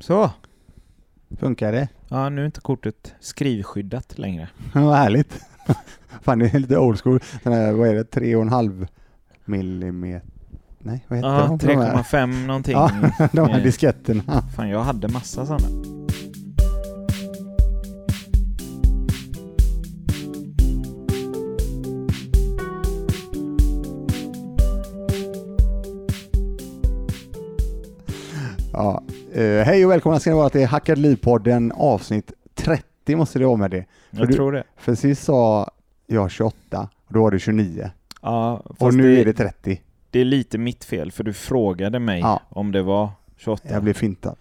Så. Funkar det? Ja, nu är inte kortet skrivskyddat längre. Vad härligt. Fan, det är lite old school. Den här, vad är det, tre och en halv millimeter? Nej, vad heter Ja, de? de här? 3,5 någonting. Ja, de här disketterna. Fan, jag hade massa sådana. Eh, hej och välkomna ska ni vara till Hackad Liv-podden avsnitt 30 måste det vara med det. Jag du- tror det. För sist sa jag 28 och då var det 29 Ja, och nu det, är det 30. det är lite mitt fel, för du frågade mig Ja. om det var 28. Jag blev fintad.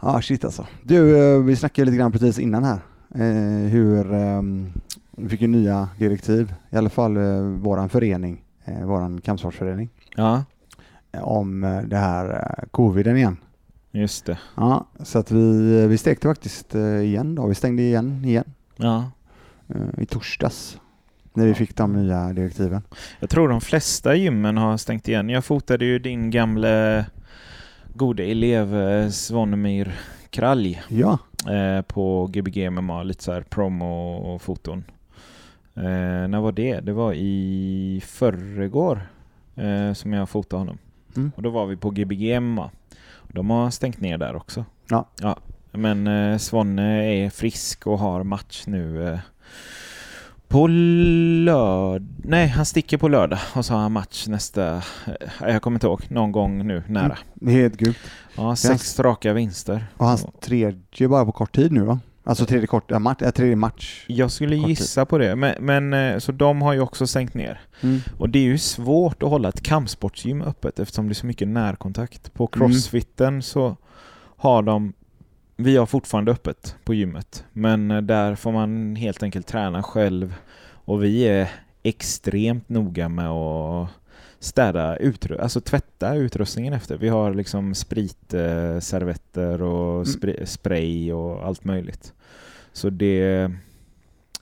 Ja, shit alltså. Du, eh, vi snackade lite grann precis innan här. Eh, hur ehm, vi fick ju nya direktiv, i alla fall eh, våran förening, eh, våran kampsportsförening, Ja, eh, om eh, det här eh, coviden igen. Just det. Ja, så att vi, vi stekte faktiskt eh, igen då. Vi stängde igen igen Ja. eh, i torsdags när vi fick de nya direktiven. Jag tror de flesta gymmen har stängt igen. Jag fotade ju din gamle gode elev eh, Svanemyr Kralj Ja, på Gbg MMA, lite så här promo och foton. När var det? Det var i förrgår som jag fotade honom. Mm. Och då var vi på Gbg MMA. De har stängt ner där också. Ja. ja. Men eh, Svanne är frisk och har match nu eh, på lördag. Nej, han sticker på lördag och så har han match nästa... Eh, jag kommer inte ihåg. Någon gång nu nära. det är helt grymt. Ja, sex raka vinster. Och hans tredje bara på kort tid nu va? Alltså tredje, kort, äh, match, äh, tredje match. Jag skulle Kort tid. gissa på det, men, men eh, så de har ju också stängt ner. Mm. Och det är ju svårt att hålla ett kampsportsgym öppet eftersom det är så mycket närkontakt. På Mm. crossfitten så har de, vi har fortfarande öppet på gymmet, men eh, där får man helt enkelt träna själv och vi är extremt noga med att städa, utru- alltså tvätta utrustningen efter. Vi har liksom spritservetter och Mm. spri- spray och allt möjligt. Så det...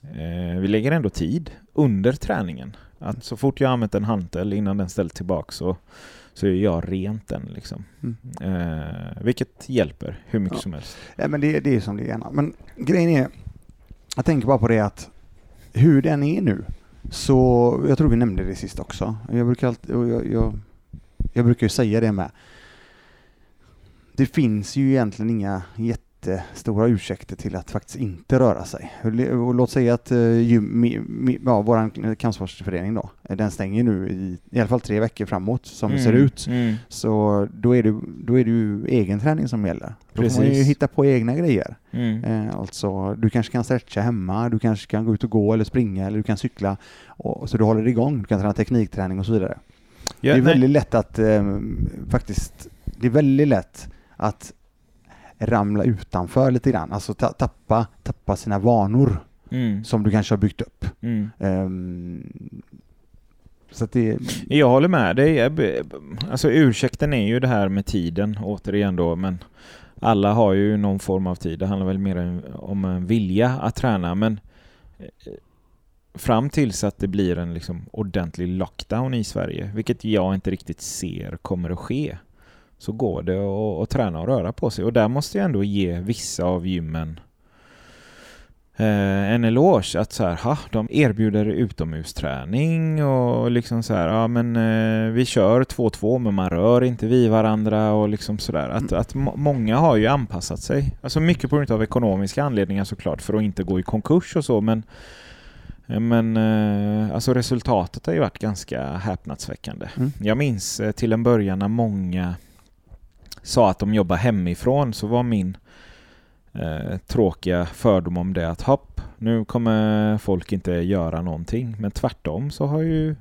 Eh, vi lägger ändå tid under träningen. Att så fort jag använt en hantel innan den ställs tillbaka så, så gör jag rent den. Liksom. Mm. Eh, vilket hjälper hur mycket Ja. som helst. Ja, men det, det är som det är. Men grejen är, jag tänker bara på det att hur den är nu, så jag tror vi nämnde det sist också. Jag brukar, alltid, jag, jag, jag brukar ju säga det med. Det finns ju egentligen inga jättestora ursäkter till att faktiskt inte röra sig. Och låt säga att eh, gym, ja, vår kampsportsförening då, eh, den stänger nu i, i alla fall tre veckor framåt som det ser ut. Mm. Så då är, det, då är det ju egen träning som gäller. Då får man ju Precis. hitta på egna grejer. Mm. Eh, alltså, du kanske kan stretcha hemma, du kanske kan gå ut och gå eller springa eller du kan cykla. Och, så du håller igång, du kan träna teknikträning och så vidare. Ja, det är nej. väldigt lätt att eh, faktiskt, det är väldigt lätt att ramla utanför lite grann. Alltså ta, tappa, tappa sina vanor Mm. som du kanske har byggt upp. Mm. Ehm, så det, Jag håller med dig. Alltså ursäkten är ju det här med tiden återigen då, men alla har ju någon form av tid. Det handlar väl mer om en vilja att träna, men eh, fram tills att det blir en liksom ordentlig lockdown i Sverige, vilket jag inte riktigt ser kommer att ske, så går det att, träna och röra på sig. Och där måste jag ändå ge vissa av gymmen eh, en eloge att så här, ha, de erbjuder utomhusträning och liksom så här, ja men eh, vi kör 2-2 men man rör inte vid varandra och liksom sådär. Att, Mm. att må- många har ju anpassat sig. Alltså mycket på grund av ekonomiska anledningar såklart för att inte gå i konkurs och så men eh, men eh, alltså resultatet har ju varit ganska häpnadsväckande. Mm. Jag minns eh, till en början när många sa att de jobbar hemifrån så var min eh, tråkiga fördom om det att hopp, nu kommer folk inte göra någonting. Men tvärtom så har ju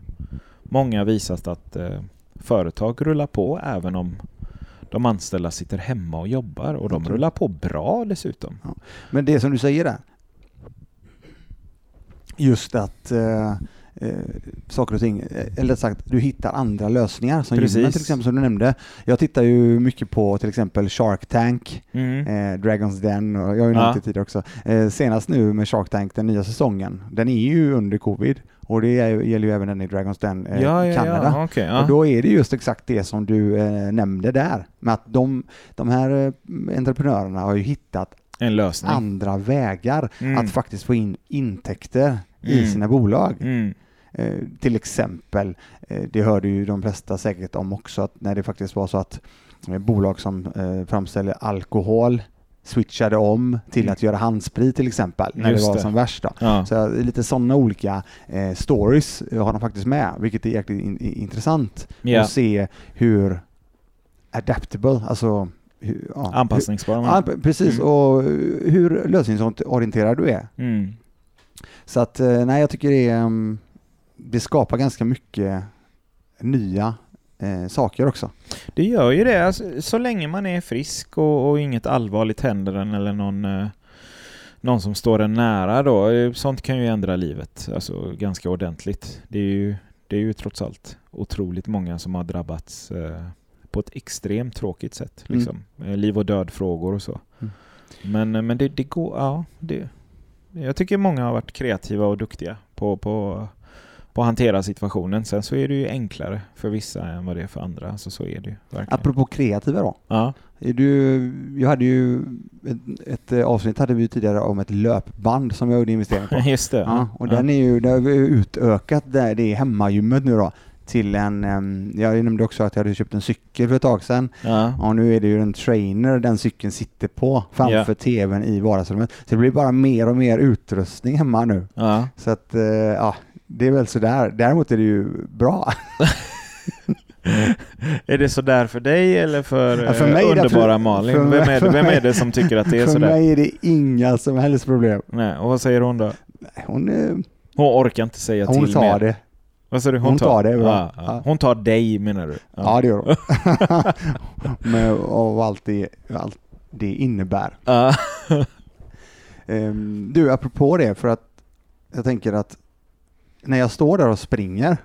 många visat att eh, företag rullar på även om de anställda sitter hemma och jobbar och de rullar på bra dessutom. Men det som du säger där. Just att eh, eh, saker och ting. Eh, Eller rätt sagt, du hittar andra lösningar som Precis. gymmen till exempel som du nämnde. Jag tittar ju mycket på till exempel Shark Tank, Mm. eh, Dragons Den och jag har ju nämnt det tidigare också. Eh, senast nu med Shark Tank, den nya säsongen, den är ju under covid och det gäller ju även den i Dragons Den eh, ja, ja, Kanada. ja, ja. Och då är det just exakt det som du eh, nämnde där, med att de, de här eh, entreprenörerna har ju hittat andra vägar Mm. att faktiskt få in intäkter i Mm. sina bolag. Mm. Eh, till exempel, eh, det hörde ju de flesta säkert om också, att när det faktiskt var så att eh, bolag som eh, framställer alkohol switchade om till Mm. att göra handsprit till exempel, när Just det var det. som värst. Ja. Så eh, lite sådana olika eh, stories har de faktiskt med, vilket är jäkligt in, i- intressant Ja. att se hur adaptable, alltså hur, ja, Anpassningsbar. hur, ja, precis, Mm. och hur lösningsorienterad du är. Mm. Så att, eh, nej jag tycker det, är, mm, det skapar ganska mycket nya eh, saker också. Det gör ju det. Alltså, så länge man är frisk och, och inget allvarligt händer en eller någon, eh, någon som står en nära då. eh, Sånt kan ju ändra livet alltså, ganska ordentligt. Det är, ju, det är ju trots allt otroligt många som har drabbats eh, på ett extremt tråkigt sätt. Mm. Liksom. Eh, Liv och död-frågor och så. Mm. Men, men det, det går... Ja, det, jag tycker många har varit kreativa och duktiga på, på, på att hantera situationen. Sen så är det ju enklare för vissa än vad det är för andra. Så, så är det ju verkligen. Apropå kreativa då. Ja. Är Du, jag hade ju ett, ett avsnitt hade vi tidigare om ett löpband som jag gjorde investering på. Just det. Ja, och den är ju, där har vi utökat det, det hemmagymmet nu då till en, jag nämnde också att jag hade köpt en cykel för ett tag sedan Ja. och nu är det ju en trainer den cykeln sitter på framför tvn i vardagsrummet. Så det blir bara mer och mer utrustning hemma nu. Ja. Så att, eh, ja, det är väl sådär. Däremot är det ju bra. Är det sådär för dig eller för, Ja, för eh, mig det underbara absolut- Malin? för vem, är det, för vem är det som tycker att det är för sådär? mig är det inga som helst problem. Nej, och vad säger hon då? Hon, eh, Hon orkar inte säga hon till tar mer. det. Vad sa du? Hon tar det bra. Ja, ja. Ja. Hon tar dig menar du? Ja, det gör hon. Men, och allt det, allt det innebär. Ja. Ehm, du, apropå det, för att jag tänker att när jag står där och springer,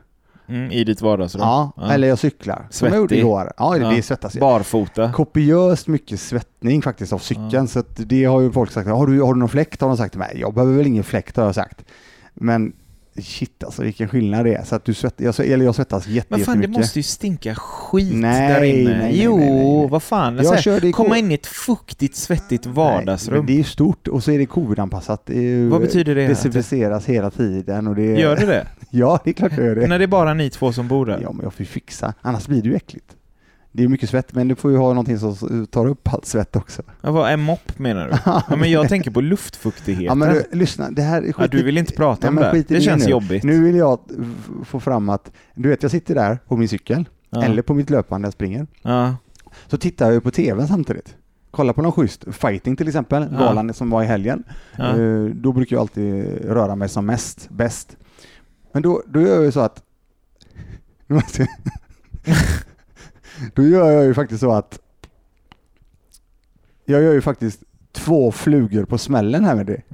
Mm, I ditt vardagsrum? ja, Ja. eller jag cyklar, jag Svettig. igår. Ja, det, Ja. det svettas jag. Barfota? Kopiöst mycket svettning faktiskt av cykeln, Ja. så det har ju folk sagt. Har du, har du någon fläkt? Har de sagt till mig. Jag behöver väl ingen fläkt har jag sagt. Men shit alltså vilken skillnad det är. Så att du svett, jag, eller jag svettas jätte, Men fan det jättemycket. måste ju stinka skit Nej, där inne. nej, jo, nej, nej, vad fan. Jag här, i komma ko- in i ett fuktigt, svettigt vardagsrum. men det är ju stort och så är det covid-anpassat. Det Vad betyder det? Desinficeras hela tiden och det Gör det det? Ja, det är klart det gör det. När det är bara ni två som bor där? Ja, men jag får ju fixa. Annars blir det ju äckligt. Det är mycket svett, men du får ju ha någonting som tar upp allt svett också. Ja, vad är mopp menar du? Ja, men jag tänker på luftfuktigheten. Ja, men du, lyssna, det här är Ja, skit du vill inte prata Nej, om men det? Det känns nu. jobbigt. Nu vill jag få fram att, du vet jag sitter där på min cykel, ja. eller på mitt löpande jag springer, Ja. så tittar jag på tvn samtidigt. Kolla på någon schysst fighting till exempel, Ja. galan som var i helgen. Ja. Eh, Då brukar jag alltid röra mig som mest, bäst. Men då, då gör jag ju så att... Då gör jag ju faktiskt så att... Jag gör ju faktiskt två flugor på smällen här med det.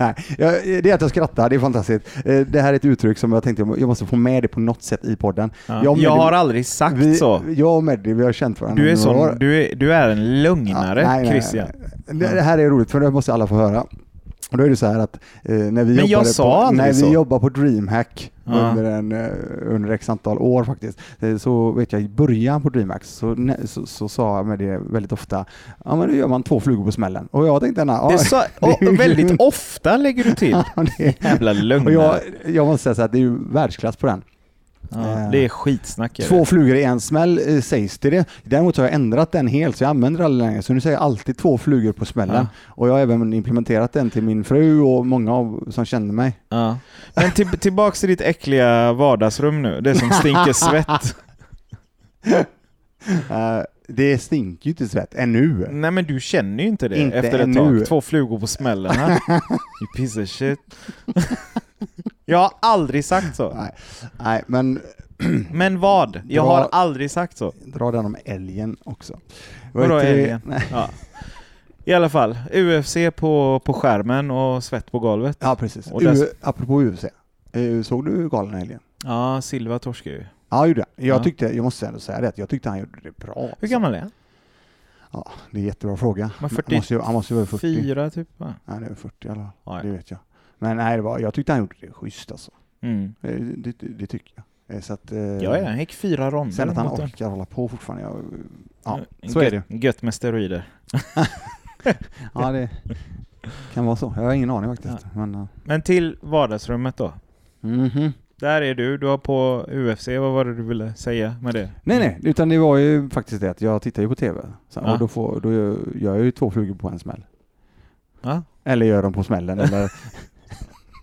Nej, jag, det är att jag skrattar, det är fantastiskt. Eh, Det här är ett uttryck som jag tänkte jag måste få med det på något sätt i podden. Ja. Jag Jag har aldrig sagt Vi, så. Jag och Meddi, vi har känt varandra Du är, sån, du, är, du är en lögnare, Ja, nej, nej, Christian. nej. Det, det här är roligt för det måste alla få höra. Och då är det så här att eh, när vi jobbade sa på, när vi så. jobbar på DreamHack Ja. under, en, eh, under x antal år faktiskt, eh, så vet jag i början på DreamHack så, så, så sa jag med det väldigt ofta, ja men då gör man två flugor på smällen. Och jag tänkte, nej, Det sa, och väldigt ofta lägger du till. det, Jävla och lögnare. jag, jag måste säga så att det är ju världsklass på den. Ja, det är skitsnack. är. Två flugor i en smäll eh, sägs det det. Däremot har jag ändrat den helt så jag använder det aldrig längre. Så nu säger jag alltid två flugor på smällen. Ja. Och jag har även implementerat den till min fru och många av, som känner mig. Ja. Men till, tillbaks till ditt äckliga vardagsrum nu, det som stinker svett. Eh, det stinker ju inte svett, ännu. Nej men du känner ju inte det Inte efter ett ännu. tag. Två flugor på smällen här. You piece of shit. Jag har aldrig sagt så. Nej, nej men Men vad? Jag Bra. har aldrig sagt så. dra den om älgen också. Vad Vadå älgen? Ja. I alla fall, UFC på, på skärmen och svett på golvet. Ja, precis. Och U- apropå UFC. Eh, Såg du galen i helgen? Ja, Silva torskar ju. Ja, gjorde jag. Jag Ja. tyckte, jag måste ändå säga det, jag tyckte han gjorde det bra. Hur gammal är han? Ja, det är en jättebra fråga. Men Han måste ju, han måste ju vara 40. Fyra typ va? Nej, det är 40 i alla fall. Det vet jag. Men nej, det var, jag tyckte han gjorde det schysst alltså. Mm. Eh, Det, det, det tycker jag. Eh, Så att, eh, Ja, ja, han gick fyra ronder. Sen att han orkar hålla på fortfarande. Jag, ja, Ja, så är det. gött- Gött med steroider. Ja, det kan vara så. Jag har ingen aning faktiskt. Men, eh, Men till vardagsrummet då. mhm. Där är du, du har på UFC, vad var det du ville säga med det? Nej, nej, utan det var ju faktiskt det att jag tittar ju på TV. Så, Ja. Och då, får, då gör jag ju två flugor på en smäll. Ja. Eller gör dem på smällen. Eller,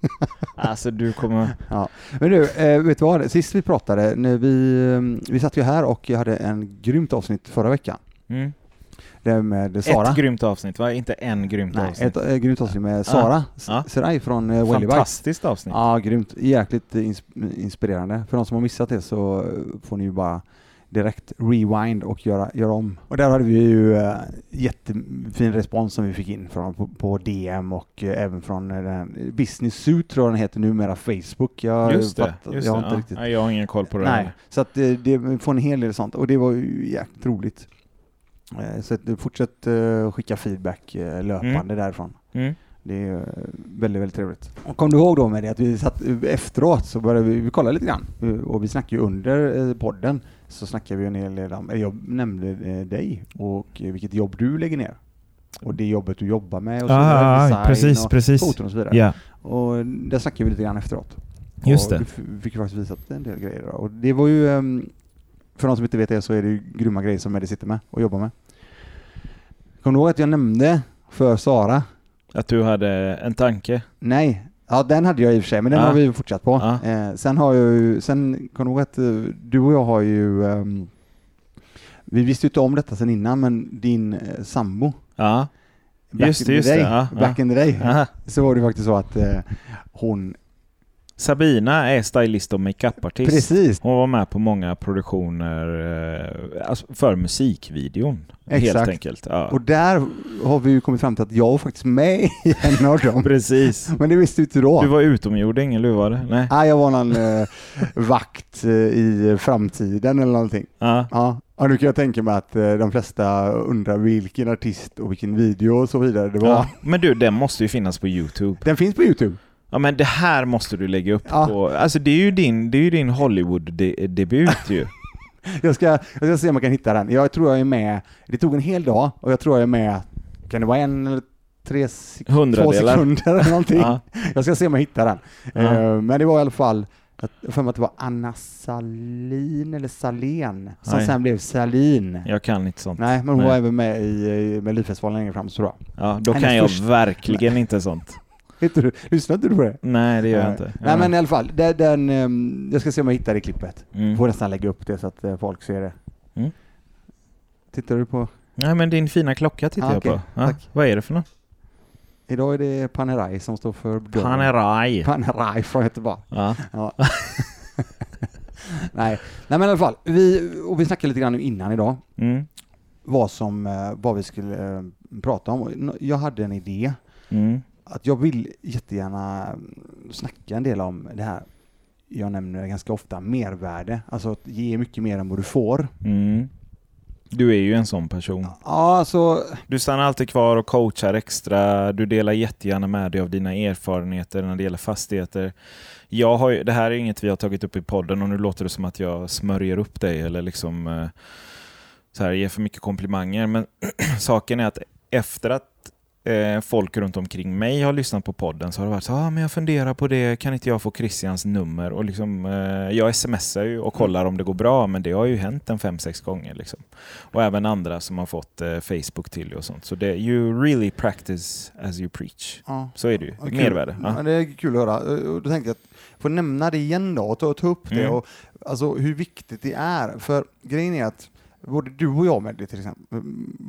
Alltså du kommer... men du, eh, vet du vad? Sist vi pratade, när vi, eh, vi satt ju här och jag hade en grymt avsnitt förra veckan. Mm. Det med Sara. Ett grymt avsnitt va? Inte en grymt Nej, avsnitt. ett eh, grymt avsnitt med Sara Ja. Seraj från eh, Wellybike. Fantastiskt avsnitt. Ja, grymt. Jäkligt ins- inspirerande. För de som har missat det så får ni ju bara direkt rewind och göra, göra om. Och där hade vi ju äh, jättefin respons som vi fick in från, på, på DM och eh, även från den, Business Suit tror jag den heter numera, Facebook. Jag, Just det. fattar- Just jag har det. inte Ja. riktigt... Nej, jag har ingen koll på det. Nej, så att det, det får en hel del sånt och det var ju jäkligt roligt. Så att, fortsätt skicka feedback löpande därifrån. Mm. Det är väldigt, väldigt trevligt. Och kom du ihåg då med det att vi satt efteråt så började vi, vi kolla lite grann och vi snackade ju under podden så snackade vi en hel del om, jag nämnde eh, dig och eh, vilket jobb du lägger ner. Och det jobbet du jobbar med och så vidare, Ja, design precis, och precis. foton och så vidare. Ja, Och där snackade vi lite grann efteråt. just och det. Du fick ju faktiskt visat en del grejer. Och det var ju, ehm, för de som inte vet det så är det ju grymma grejer som Eddie sitter med och jobbar med. Kommer du ihåg att jag nämnde för Sara Att du hade en tanke. Nej, ja den hade jag i och för sig, men den Ja. har vi fortsatt på. Ja. Eh, sen har jag ju, sen kommer du ihåg att eh, du och jag har ju, ehm, vi visste ju inte om detta sen innan, men din eh, sambo, Ja. back Just in just day, det, ja, back in the day, så var det faktiskt så att eh, hon, Sabina är stylist och makeupartist. precis, Hon var med på många produktioner eh, alltså för musikvideon. Helt Exakt. enkelt. Ja. och där har vi ju kommit fram till att jag var faktiskt med i en av dem. Precis. Men det visste du inte då. Du var utomjording, eller hur var det? Nej. Nej, jag var någon eh, vakt eh, i framtiden eller någonting. Ja. Ja, ja nu kan jag tänka mig att eh, de flesta undrar vilken artist och vilken video och så vidare det var. Ja. Men du, den måste ju finnas på Youtube. Den finns på Youtube. Ja men det här måste du lägga upp Ja. på... Alltså det är ju din, det är ju din Hollywood-debut ju. Jag ska, jag ska se om jag kan hitta den. Jag tror jag är med, det tog en hel dag och jag tror jag är med, kan det vara en eller tre sek- två Hundradelar. sekunder eller någonting? Ja. Jag ska se om jag hittar den. Ja. Eh, men det var i alla fall, jag för mig att det var Anna Salin eller Salén som Nej. sen blev Salin. Jag kan inte sånt. Nej, men hon Nej. var även med i Melodifestivalen längre fram, så bra. Ja, då Hennes kan jag första- verkligen inte sånt. Vet du, lyssnade inte du på det? Nej, det gör jag Nej. inte. Nej Ja. men i alla fall, den, den, ehm, jag ska se om jag hittar det klippet. Mm. Får nästan lägga upp det så att eh, folk ser det. Mm. Tittar du på? Nej men din fina klocka tittar Ah, jag på. Ja, Tack. vad är det för något? Idag är det Panerai som står för dörren. Panerai. Panerai från Göteborg. Ja. Ja. Nej. Nej men i alla fall, vi, och vi snackade lite grann innan idag, Mm. vad som, eh, vad vi skulle eh, prata om. Jag hade en idé, Mm. Att jag vill jättegärna mm, snacka en del om det här jag nämner ganska ofta, mervärde. Alltså att ge mycket mer än vad du får. Mm. Du är ju en sån person. Ja, alltså, Du stannar alltid kvar och coachar extra. Du delar jättegärna med dig av dina erfarenheter när det gäller fastigheter. Jag har ju, det här är inget vi har tagit upp i podden och nu låter det som att jag smörjer upp dig eller liksom eh, så här, ger för mycket komplimanger. Men saken är att efter att eh, folk runt omkring mig har lyssnat på podden så har det varit så ah, men jag funderar på det, kan inte jag få Christians nummer? Och liksom, eh, jag smsar ju och kollar om det går bra, men det har ju hänt en fem, sex gånger. Liksom. Och även andra som har fått eh, Facebook till och sånt. Så det you really practice as you preach. ja. Så är det ju. Kul. Mervärde. Ja. Ja. det är kul att höra. Då tänkte jag att få nämna det igen då och ta, ta upp det Mm. och alltså hur viktigt det är. För grejen är att både du och jag med det till exempel,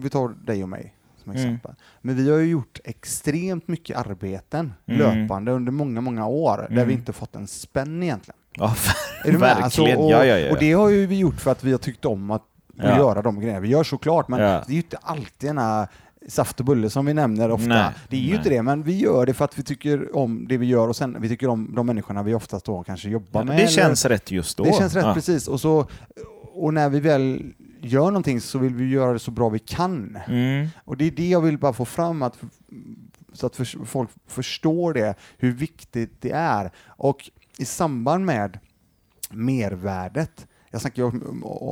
vi tar dig och mig som Mm. exempel. Men vi har ju gjort extremt mycket arbeten Mm. löpande under många, många år där Mm. vi inte fått en spänn egentligen. Ja, Är du med? Alltså, verkligen. och, ja, ja, ja. och det har ju vi gjort för att vi har tyckt om att Ja. göra de grejerna vi gör såklart, men Ja. det är ju inte alltid ena saft och bulle som vi nämner ofta. Nej, det är ju nej. inte det, men vi gör det för att vi tycker om det vi gör och sen vi tycker om de människorna vi oftast då kanske jobbar med. det eller- känns rätt just då. det känns rätt Ja. precis. Och, så, och när vi väl gör någonting så vill vi göra det så bra vi kan. Mm. Och det är det jag vill bara få fram, att, så att för, folk förstår det, hur viktigt det är. Och i samband med mervärdet, jag snackar ju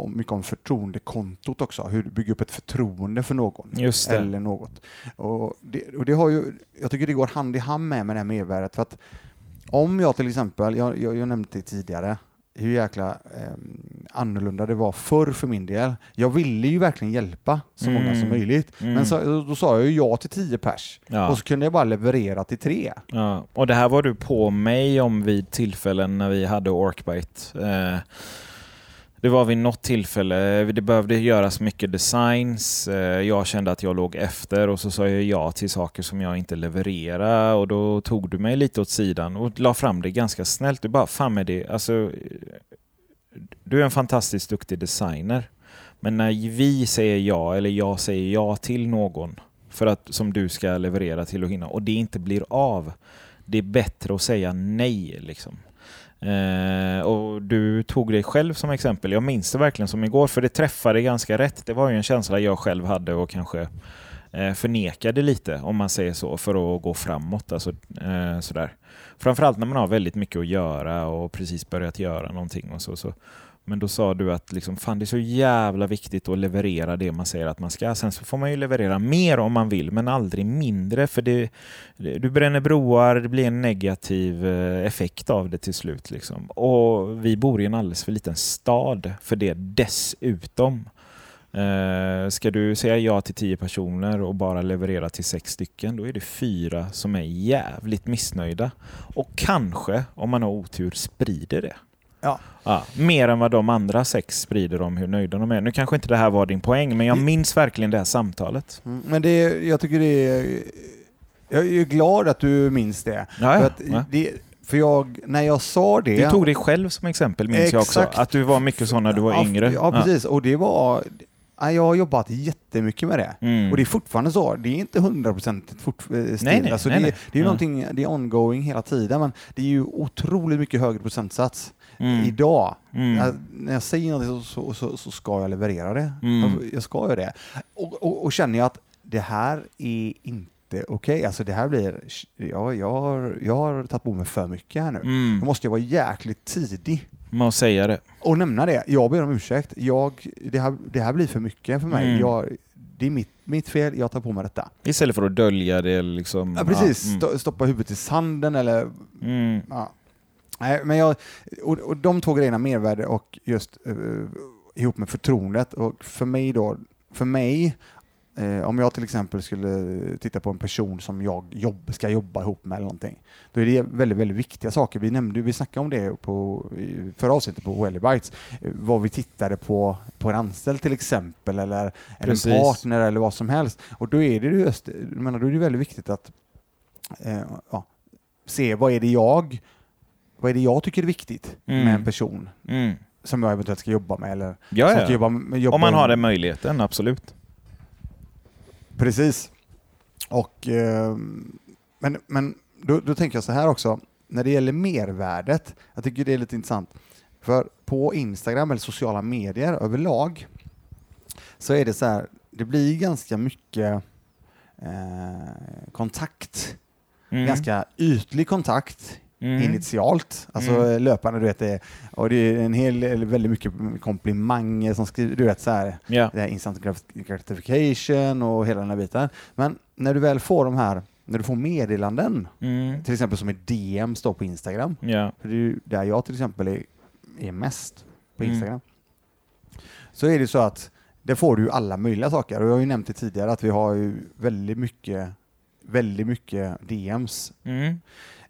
mycket om förtroendekontot också, hur du bygger upp ett förtroende för någon. Eller något. Och det, och det har ju, jag tycker det går hand i hand med, med det här mervärdet. För att om jag till exempel, jag, jag, jag nämnde det tidigare, hur jäkla eh, annorlunda det var förr för min del. Jag ville ju verkligen hjälpa så många Mm. som möjligt. Mm. Men så, då sa jag ju ja till 10 pers. Ja. Och så kunde jag bara leverera till tre. Ja, och det här var du på mig om vid tillfällen när vi hade Orkbite. Eh, det var vid något tillfälle, det behövde göras mycket designs. Eh, jag kände att jag låg efter och så sa jag ja till saker som jag inte levererade och då tog du mig lite åt sidan och la fram det ganska snällt. Du bara, fan med det, alltså du är en fantastiskt duktig designer. Men när vi säger ja, eller jag säger ja till någon för att, som du ska leverera till och hinna och det inte blir av, det är bättre att säga nej. Liksom. Eh, och Du tog dig själv som exempel. Jag minns det verkligen som igår, för det träffade ganska rätt. Det var ju en känsla jag själv hade och kanske eh, förnekade lite, om man säger så, för att gå framåt. Alltså, eh, sådär. Framförallt när man har väldigt mycket att göra och precis börjat göra någonting. Och så, så. Men då sa du att liksom, fan, det är så jävla viktigt att leverera det man säger att man ska. Sen så får man ju leverera mer om man vill, men aldrig mindre. För det, du bränner broar, det blir en negativ eh, effekt av det till slut. Liksom. Och vi bor i en alldeles för liten stad för det dessutom. Eh, ska du säga ja till tio personer och bara leverera till sex stycken, då är det fyra som är jävligt missnöjda. Och kanske, om man har otur, sprider det. Ja. Ja, mer än vad de andra sex sprider om hur nöjda de är. Nu kanske inte det här var din poäng, men jag minns verkligen det här samtalet. Mm, Men det, jag tycker det är... Jag är glad att du minns det. Ja, För, ja. Ja. det, för jag, när jag sa det... Du tog dig själv som exempel, minns jag också. Exakt. Att du var mycket så när du var yngre. Ja, precis. Och det var... ja, Jag har jobbat jättemycket med det. Mm. Och det är fortfarande så. Det är inte hundraprocentigt fort, eh, still. Nej, nej, alltså nej, det, nej. det är ju Ja. någonting, det är ongoing hela tiden, men det är ju otroligt mycket högre procentsats Mm. idag. Mm. Jag, när jag säger någonting så, så, så, ska jag leverera det. Mm. Jag, jag ska göra det. Och, och, och känner jag att det här är inte okej, alltså det här blir, jag, jag, har, jag har tagit på mig för mycket här nu. Mm. Då måste jag vara jäkligt tidig Med att säga det. och nämna det. Jag ber om ursäkt. Jag, det, här, det här blir för mycket för mig. Mm. Jag, det är mitt, mitt fel, jag tar på mig detta. Istället för att dölja det. Liksom. Ja, precis. Ja, mm. Sto- Stoppa huvudet i sanden eller... Mm. Ja. Nej, men jag, och, och de två grejerna, mervärde och just uh, ihop med förtroendet. Och för mig då, för mig, eh, om jag till exempel skulle titta på en person som jag jobb, ska jobba ihop med eller någonting, då är det väldigt, väldigt viktiga saker. Vi nämnde, vi snackade om det på, i förra avsnittet på Welly Bites, eh, vad vi tittade på, på en anställd till exempel, eller, eller en partner eller vad som helst. Och då är det just, menar, då är det väldigt viktigt att eh, ja, se vad är det jag vad är det jag tycker är viktigt Mm. med en person Mm. som jag eventuellt ska jobba med? Eller Ja, ja. jobba med, jobba Om man har den möjligheten, absolut. Precis. Och, eh, men men då, då tänker jag så här också, när det gäller mervärdet, jag tycker det är lite intressant, för på Instagram eller sociala medier överlag så är det så här, det blir ganska mycket eh, kontakt, Mm. ganska ytlig kontakt Mm. initialt, alltså Mm. löpande, du vet, det, och det är en hel, väldigt mycket komplimanger som skriver, du vet så här, Ja. det här instant grat- gratification och hela den här biten. Men när du väl får de här, när du får meddelanden, Mm. till exempel som är DMs då på Instagram, Ja. för det är ju där jag till exempel är, är mest på Mm. Instagram, så är det så att där får du alla möjliga saker. Och jag har ju nämnt det tidigare att vi har ju väldigt mycket, väldigt mycket DMs.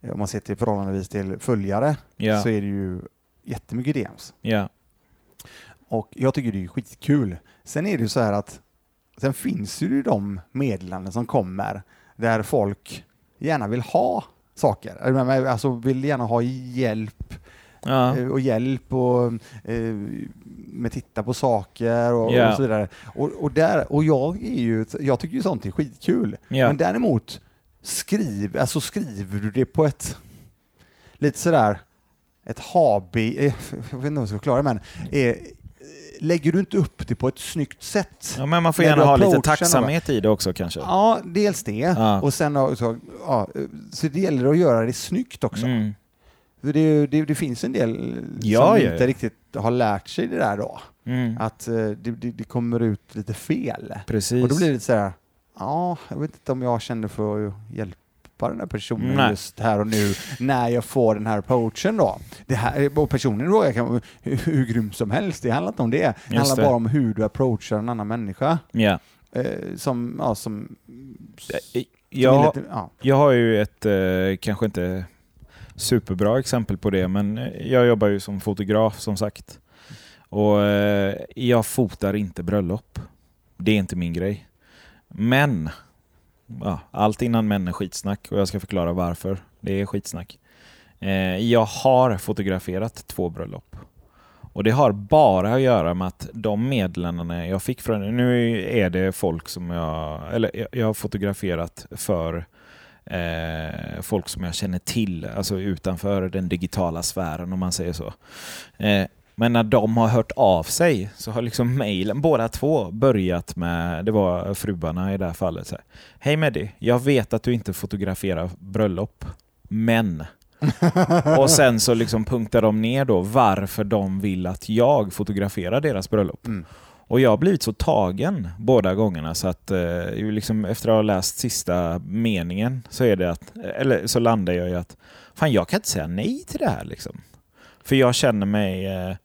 Eh, Om man ser till förhållandevis till följare Ja. så är det ju jättemycket DMs. Ja. Och jag tycker det är skitkul. Sen är det ju så här att sen finns ju de meddelanden som kommer där folk gärna vill ha saker. Alltså vill gärna ha hjälp Ja. eh, och hjälp och eh, med titta på saker och, Ja. och så vidare. Och, och, där, och jag är ju, jag tycker ju sånt är skitkul. Ja. Men däremot, skriv, alltså skriver du det på ett lite sådär, ett hobby, eh, jag vet inte hur jag ska förklara men eh, lägger du inte upp det på ett snyggt sätt? ja, men man får gärna ha lite tacksamhet i det också kanske. Ja, dels det. Ja. Och sen också, ja, så det gäller att göra det snyggt också. Mm. Det, det, det finns en del Ja, som inte riktigt har lärt sig det där då. Mm. Att eh, det, det, kommer ut lite fel. Precis. Och då blir det så här, ja, jag vet inte om jag känner för att hjälpa den här personen Nej. just här och nu när jag får den här approachen då. Det här, och personen jag kan, hur, hur grym som helst, det handlar inte om det. Det Just handlar det. bara om hur du approachar en annan människa. Ja. Eh, som, ja, som... som Jag, lite, ja. jag har ju ett, eh, kanske inte superbra exempel på det, men eh, jag jobbar ju som fotograf som sagt. Och eh, jag fotar inte bröllop. Det är inte min grej. Men, ja, allt innan män är skitsnack och jag ska förklara varför det är skitsnack. Eh, jag har fotograferat två bröllop. Och det har bara att göra med att de meddelandena jag fick från... Nu är det folk som jag... Eller jag- jag har fotograferat för eh, folk som jag känner till, alltså utanför den digitala sfären om man säger så. Eh, men när de har hört av sig så har liksom mejlen, båda två, börjat med, det var fruarna i det här fallet. Så här, Hej Meddi, jag vet att du inte fotograferar bröllop, men... och sen så liksom punktar de ner då varför de vill att jag fotograferar deras bröllop. Mm. Och jag har blivit så tagen båda gångerna så att eh, liksom efter att ha läst sista meningen så är det att, eller så landar jag i att fan jag kan inte säga nej till det här liksom. För jag känner mig eh,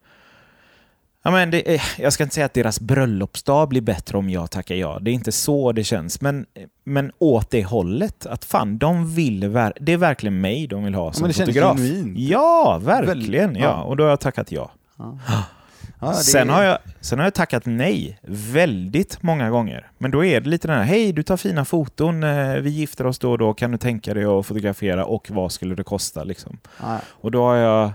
Ja, men det, är- jag ska inte säga att deras bröllopsdag blir bättre om jag tackar ja. Det är inte så det känns. Men, men åt det hållet. Att fan, de vill... Det är verkligen mig de vill ha Ja, som men det känns fotograf. genuint. Ja, verkligen. Ja. ja. Och då har jag tackat ja. Ja. Ja, Sen, är- har jag, sen har jag tackat nej väldigt många gånger. Men då är det lite den här, hej du tar fina foton, eh, vi gifter oss då och då, kan du tänka dig att fotografera och vad skulle det kosta? Liksom. Ja, Och då har jag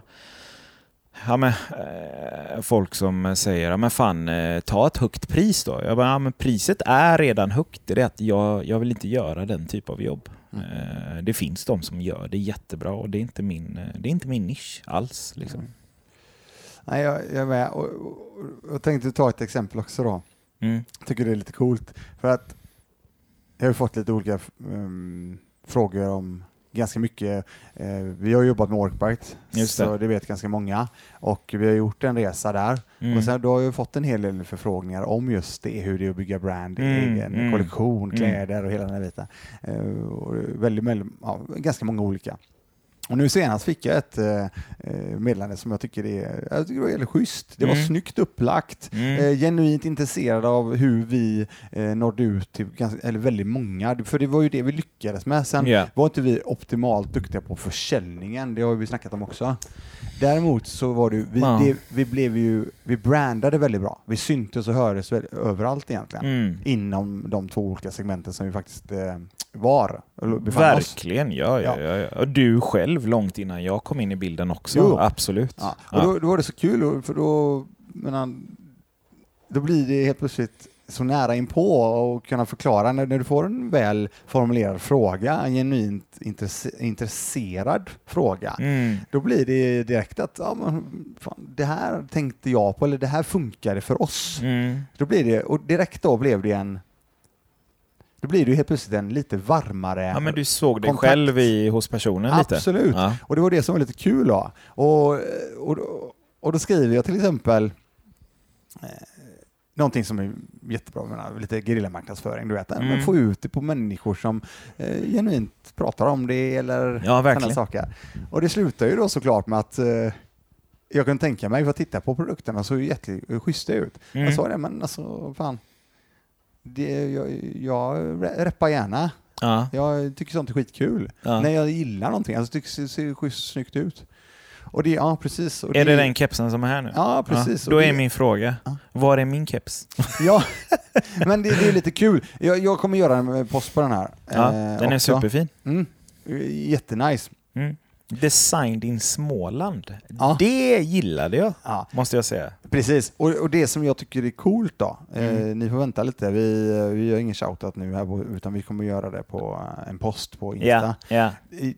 ja, men, eh, folk som säger, ja, men fan, eh, ta ett högt pris då. Jag bara, ja, men priset är redan högt. Det är att jag, jag vill inte göra den typ av jobb. Mm. Eh, det finns de som gör det jättebra och det är inte min, det är inte min nisch alls. Liksom. Nej, jag, jag är med. Och, och, jag tänkte ta ett exempel också då. Mm. tycker det är lite coolt. För att jag har fått lite olika um, frågor om ganska mycket. Eh, vi har jobbat med Workbite, Just så det. det vet ganska många. Och vi har gjort en resa där. Mm. Och sen då har jag fått en hel del förfrågningar om just det, hur det är att bygga brand, Mm, egen mm, kollektion, mm. kläder och hela den här biten. Eh, och väldigt, väldigt, ja, ganska många olika. Och nu senast fick jag ett eh, eh, meddelande som jag tycker är, jag tycker det var väldigt schysst. Det var Mm. snyggt upplagt. Mm. Eh, genuint intresserad av hur vi nådde ut till ganska, eller väldigt många, för det var ju det vi lyckades med. Sen Ja. var inte vi optimalt duktiga på försäljningen, det har vi snackat om också. Däremot så var det, vi, Ja. det, vi blev ju, vi brandade väldigt bra. Vi syntes och hördes överallt egentligen. Mm. Inom de två olika segmenten som vi faktiskt var. Verkligen, ja, ja, Ja. ja. Och du själv långt innan jag kom in i bilden också. Jo. Absolut. Ja. Och då, då var det så kul, för då, menar, då blir det helt plötsligt så nära inpå och kunna förklara när, när du får en väl formulerad fråga, en genuint intresse, intresserad fråga, Mm. då blir det direkt att ja, men, fan, det här tänkte jag på, eller det här funkade för oss. Mm. Då blir det, och direkt då blev det en då blir det ju helt plötsligt en lite varmare Ja, men du såg dig kontakt. själv i, hos personen lite? Absolut. Ja. Och det var det som var lite kul då. Och, och, och då skriver jag till exempel eh, någonting som är jättebra, menar, lite gerillamarknadsföring, du vet. Mm. Men få ut det på människor som eh, genuint pratar om det eller ja, verkligen. saker. Och det slutar ju då såklart med att eh, jag kan tänka mig, för att titta på produkterna så jätteschyssta ut. Mm. Jag sa det, men alltså fan, det, jag, jag reppar gärna. Ja, Jag tycker sånt är skitkul. ja. När jag gillar någonting, alltså tycker det ser schysst snyggt ut. Och det, ja precis. Och Är det den kepsen som är här nu? Ja, precis. Ja, då är det- min fråga, Ja. var är min keps? Ja, men det, det är lite kul. Jag, jag kommer göra en post på den här. Ja, eh, den är också. superfin. Mm. Jättenice. Mm. Designed in Småland. Ja. Det gillade jag, Ja, måste jag säga. precis. Och, och det som jag tycker är coolt då, eh, Mm. ni får vänta lite, vi, eh, vi gör ingen shoutout nu här, utan vi kommer göra det på eh, en post på Insta. Ja. I-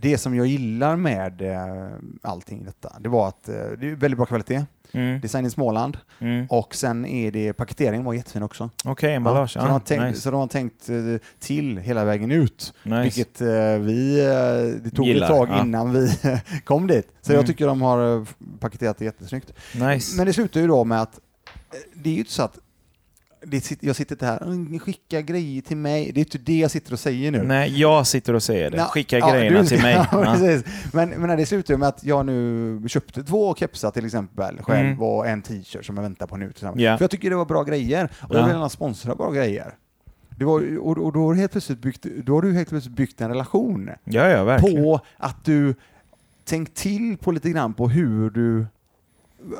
Det som jag gillar med eh, allting detta, det var att eh, det är väldigt bra kvalitet, Mm. design i Småland, Mm. och sen är det, paketeringen var jättefin också. Okej, emballage. så, de har Ja, tänkt, nice. så de har tänkt eh, till hela vägen ut. nice. Vilket eh, vi, eh, det tog Gillar, ett tag ja. innan vi kom dit. Så Mm. jag tycker de har paketerat det jättesnyggt. nice. Men det slutar ju då med att det är ju inte så att det jag sitter inte här och skicka grejer till mig. Det är inte det jag sitter och säger nu. Nej, jag sitter och säger det. Skicka ja, grejerna du- till mig. Ja, Ja. Men, men det slutar med att jag nu köpte två kepsar till exempel själv Mm. och en t-shirt som jag väntar på nu. Ja. För jag tycker det var bra grejer och jag Ja. vill gärna sponsra bra grejer. Det var, och, och då, har du helt plötsligt byggt, då har du helt plötsligt byggt en relation ja, ja, verkligen. på att du tänkt till på lite grann på hur du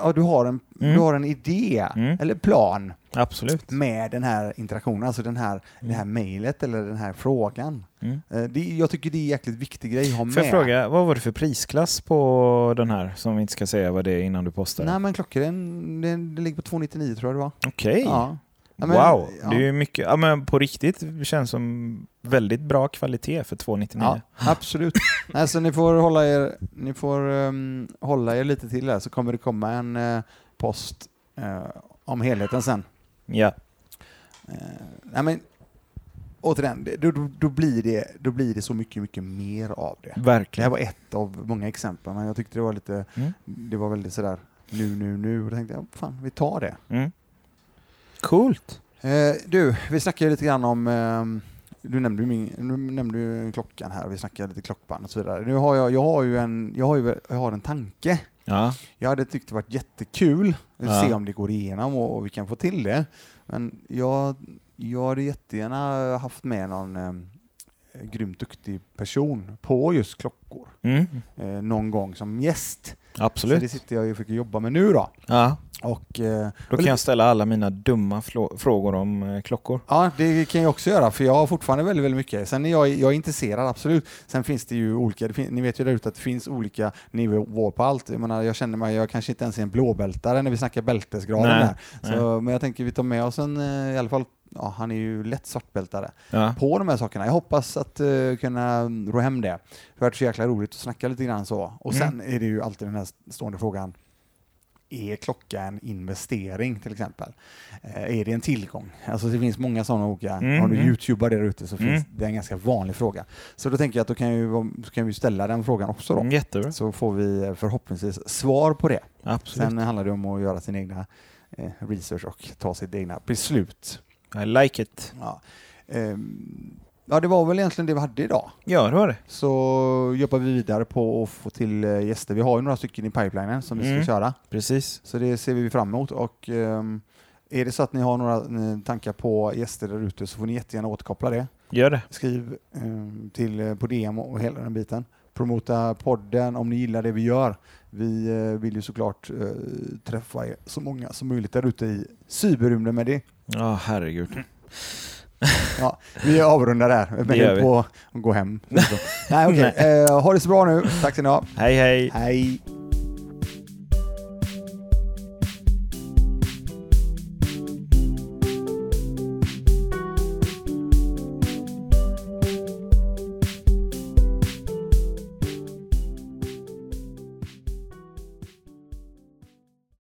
Ja, du har en, Mm. du har en idé Mm. eller plan Absolut. med den här interaktionen, alltså den här, det här mejlet eller den här frågan. Mm. Eh, Det, jag tycker det är en jäkligt viktig grej att ha med. Får jag fråga, vad var det för prisklass på den här? Som vi inte ska säga vad det är innan du postar Nej den. men klockan, den, den ligger på 299 tror jag det var. Okej. Ja. Ja, men- wow, ja. det är ju mycket. Ja, men på riktigt det känns som väldigt bra kvalitet för 299. Ja, absolut. Nej, så ni får hålla er, ni får ehm, hålla er lite till här så kommer det komma en eh, post eh, om helheten sen. Ja. Eh, nej men återigen, då, då, då, blir det, då blir det så mycket, mycket mer av det. Det här verkligen. var ett av många exempel, men jag tyckte det var lite, Mm. det var väldigt sådär nu, nu, nu. Och då tänkte jag, fan, vi tar det. Mm. Coolt. Eh, du, vi snackade lite grann om, ehm, du nämnde ju, min, nu nämnde klockan här, vi snackade lite klockband och så vidare. Nu har jag, jag har ju en, jag har, ju, jag har en tanke. Ja. Jag hade tyckt det varit jättekul att Ja. se om det går igenom och, och vi kan få till det. Men jag, jag hade jättegärna haft med någon eh, grymt duktig person på just klockor Mm. eh, någon gång som gäst. Så det Absolut. sitter jag och försöker jobba med nu då. Ja. Och, eh, Då kan jag ställa alla mina dumma frågor om eh, klockor. Ja, det kan jag också göra, för jag har fortfarande väldigt, väldigt mycket. Sen är jag, jag är intresserad, absolut. Sen finns det ju olika, det fin, ni vet ju där ute att det finns olika nivåer på allt. Jag, menar, jag känner mig, jag kanske inte ens är en blåbältare när vi snackar bältesgraden Nej, där. Så, men jag tänker vi tar med oss en, eh, i alla fall, ja, han är ju lätt svartbältare Ja. på de här sakerna. Jag hoppas att uh, kunna ro hem det. Det har varit så jäkla roligt att snacka lite grann så. Och Mm. sen är det ju alltid den här stående frågan, är klocka en investering till exempel? Eh, är det en tillgång? Alltså det finns många sådana olika, Mm, om du mm. youtubar där ute så Mm. finns det en ganska vanlig fråga. Så då tänker jag att då kan, ju, kan vi ställa den frågan också då. Mm, jättebra. Så får vi eh, förhoppningsvis svar på det. Absolut. Sen handlar det om att göra sin egna eh, research och ta sitt egna beslut. I like it. Ja. Ehm, ja, det var väl egentligen det vi hade idag. Ja, det var det. Så jobbar vi vidare på att få till eh, gäster. Vi har ju några stycken i pipelinen som vi ska Mm. köra. Precis. Så det ser vi fram emot. Och ehm, är det så att ni har några eh, tankar på gäster där ute så får ni jättegärna återkoppla det. Gör det. Skriv ehm, till, eh, på DM och hela den biten. Promota podden om ni gillar det vi gör. Vi eh, vill ju såklart eh, träffa er så många som möjligt där ute i cyberrymden med det. Ja, herregud. Ja, vi avrundar där. Vi. på att gå hem. Nej, okej. Eh, ha det så bra nu. Tack ska ni ha. Hej, hej. Hej.